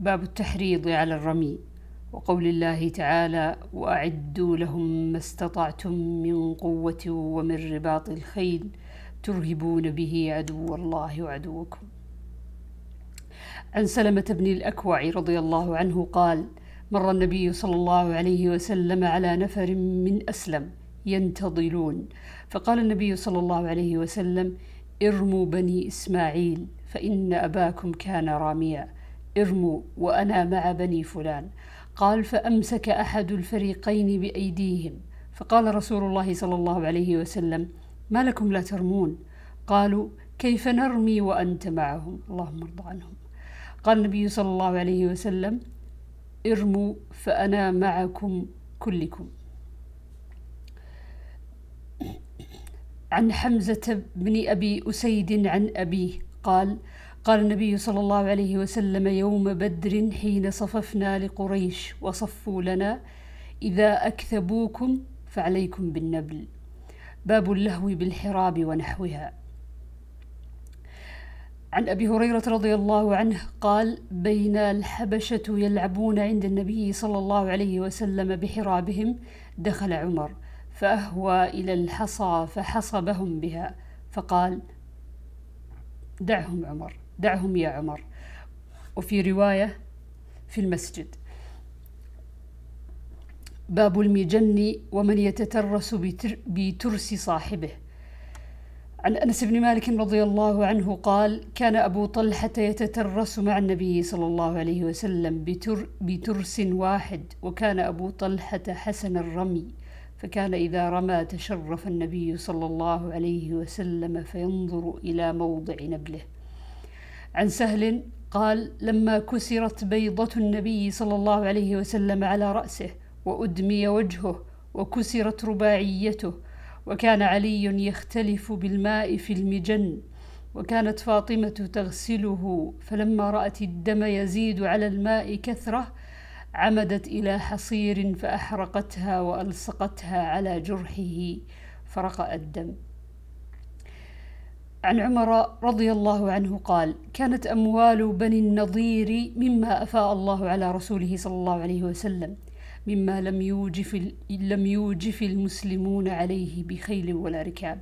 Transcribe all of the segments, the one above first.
باب التحريض على الرمي وقول الله تعالى وأعدوا لهم ما استطعتم من قوة ومن رباط الخيل ترهبون به عدو الله وعدوكم. عن سلمة بن الأكوع رضي الله عنه قال مر النبي صلى الله عليه وسلم على نفر من أسلم ينتظلون. فقال النبي صلى الله عليه وسلم ارموا بني إسماعيل فإن أباكم كان راميا. ارموا وأنا مع بني فلان. قال فأمسك أحد الفريقين بأيديهم. فقال رسول الله صلى الله عليه وسلم ما لكم لا ترمون؟ قالوا كيف نرمي وأنت معهم؟ اللهم ارض عنهم. قال النبي صلى الله عليه وسلم ارموا فأنا معكم كلكم. عن حمزة بن أبي أسيد عن أبيه قال قال النبي صلى الله عليه وسلم يوم بدر حين صففنا لقريش وصفوا لنا إذا أكثبوكم فعليكم بالنبل. باب اللهو بالحراب ونحوها. عن أبي هريرة رضي الله عنه قال بين الحبشة يلعبون عند النبي صلى الله عليه وسلم بحرابهم دخل عمر فأهوى إلى الحصى فحصبهم بها فقال دعهم عمر. دعهم يا عمر. وفي رواية في المسجد. باب المجن ومن يتترس بترس صاحبه. عن أنس بن مالك رضي الله عنه قال كان أبو طلحة يتترس مع النبي صلى الله عليه وسلم بتر بترس واحد وكان أبو طلحة حسن الرمي. فكان إذا رمى تشرف النبي صلى الله عليه وسلم فينظر إلى موضع نبله. عن سهل قال لما كسرت بيضة النبي صلى الله عليه وسلم على رأسه وأدمي وجهه وكسرت رباعيته وكان علي يختلف بالماء في المجن وكانت فاطمة تغسله فلما رأت الدم يزيد على الماء كثرة عمدت إلى حصير فأحرقتها وألصقتها على جرحه فرقأ الدم. عن عمر رضي الله عنه قال كانت أموال بني النضير مما أفاء الله على رسوله صلى الله عليه وسلم مما لم يوجف لم يوجف المسلمون عليه بخيل ولا ركاب.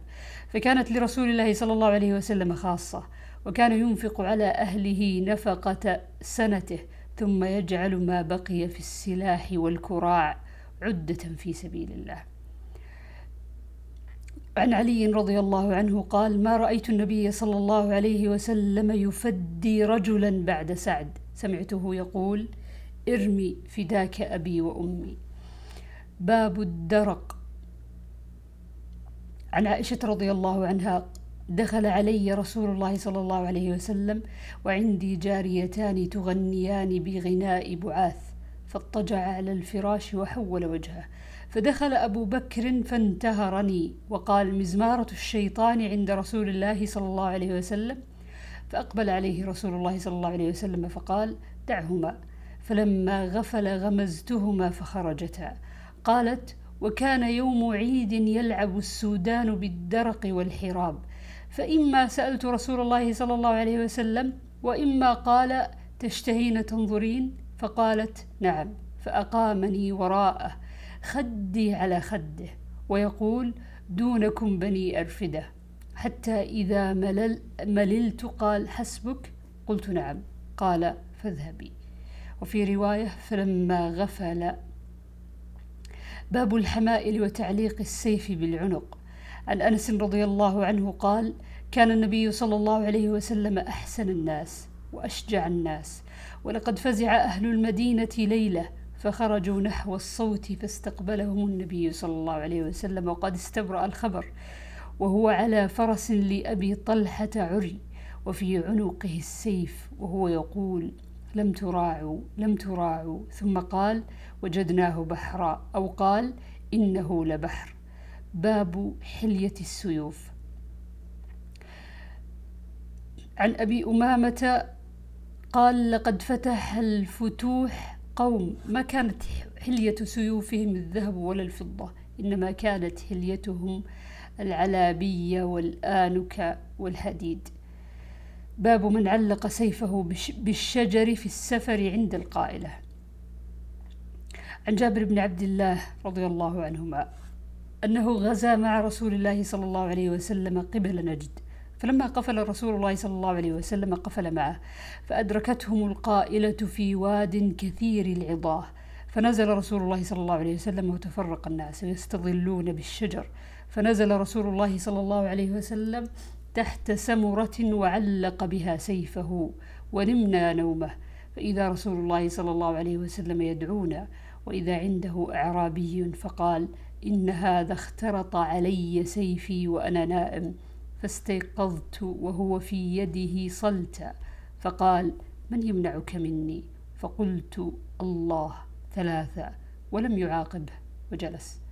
فكانت لرسول الله صلى الله عليه وسلم خاصة وكان ينفق على أهله نفقة سنته ثم يجعل ما بقي في السلاح والكراع عدة في سبيل الله. عن علي رضي الله عنه قال ما رأيت النبي صلى الله عليه وسلم يفدي رجلا بعد سعد. سمعته يقول ارمي فداك أبي وأمي. باب الدرق. عن عائشة رضي الله عنها دخل علي رسول الله صلى الله عليه وسلم وعندي جاريتان تغنيان بغناء بعاث. فاضطجع على الفراش وحول وجهه. فدخل أبو بكر فانتهرني وقال مزمارة الشيطان عند رسول الله صلى الله عليه وسلم. فأقبل عليه رسول الله صلى الله عليه وسلم فقال دعهما. فلما غفل غمزتهما فخرجتا. قالت وكان يوم عيد يلعب السودان بالدرق والحراب. فإما سألت رسول الله صلى الله عليه وسلم وإما قال تشتهين تنظرين؟ فقالت نعم فأقامني وراءه خدي على خده ويقول دونكم بني أرفدة. حتى إذا ملل مللت قال حسبك؟ قلت نعم. قال فاذهبي. وفي رواية فلما غفل باب الحمائل وتعليق السيف بالعنق. عن أنس رضي الله عنه قال كان النبي صلى الله عليه وسلم أحسن الناس. وأشجع الناس. ولقد فزع أهل المدينة ليلة فخرجوا نحو الصوت فاستقبلهم النبي صلى الله عليه وسلم وقد استبرأ الخبر وهو على فرس لأبي طلحة عري وفي عنقه السيف وهو يقول لم تراعوا لم تراعوا. ثم قال وجدناه بحرا. أو قال إنه لبحر. باب حلية السيوف. عن أبي أمامة قال لقد فتح الفتوح قوم ما كانت حلية سيوفهم الذهب ولا الفضة إنما كانت حليتهم العلابية والآنك والحديد. باب من علق سيفه بالشجر في السفر عند القائلة. عن جابر بن عبد الله رضي الله عنهما أنه غزا مع رسول الله صلى الله عليه وسلم قبل نجد. فلما قفل رسول الله صلى الله عليه وسلم قفل معه فأدركتهم القائلة في واد كثير العضاه فنزل رسول الله صلى الله عليه وسلم وتفرق الناس يستظلون بالشجر. فنزل رسول الله صلى الله عليه وسلم تحت سمرة وعلق بها سيفه ونمنا نومه. فإذا رسول الله صلى الله عليه وسلم يدعونا وإذا عنده أعرابي فقال إن هذا اخترط علي سيفي وأنا نائم. فاستيقظت وهو في يده صلتا فقال من يمنعك مني؟ فقلت الله ثلاثة. ولم يعاقبه وجلس.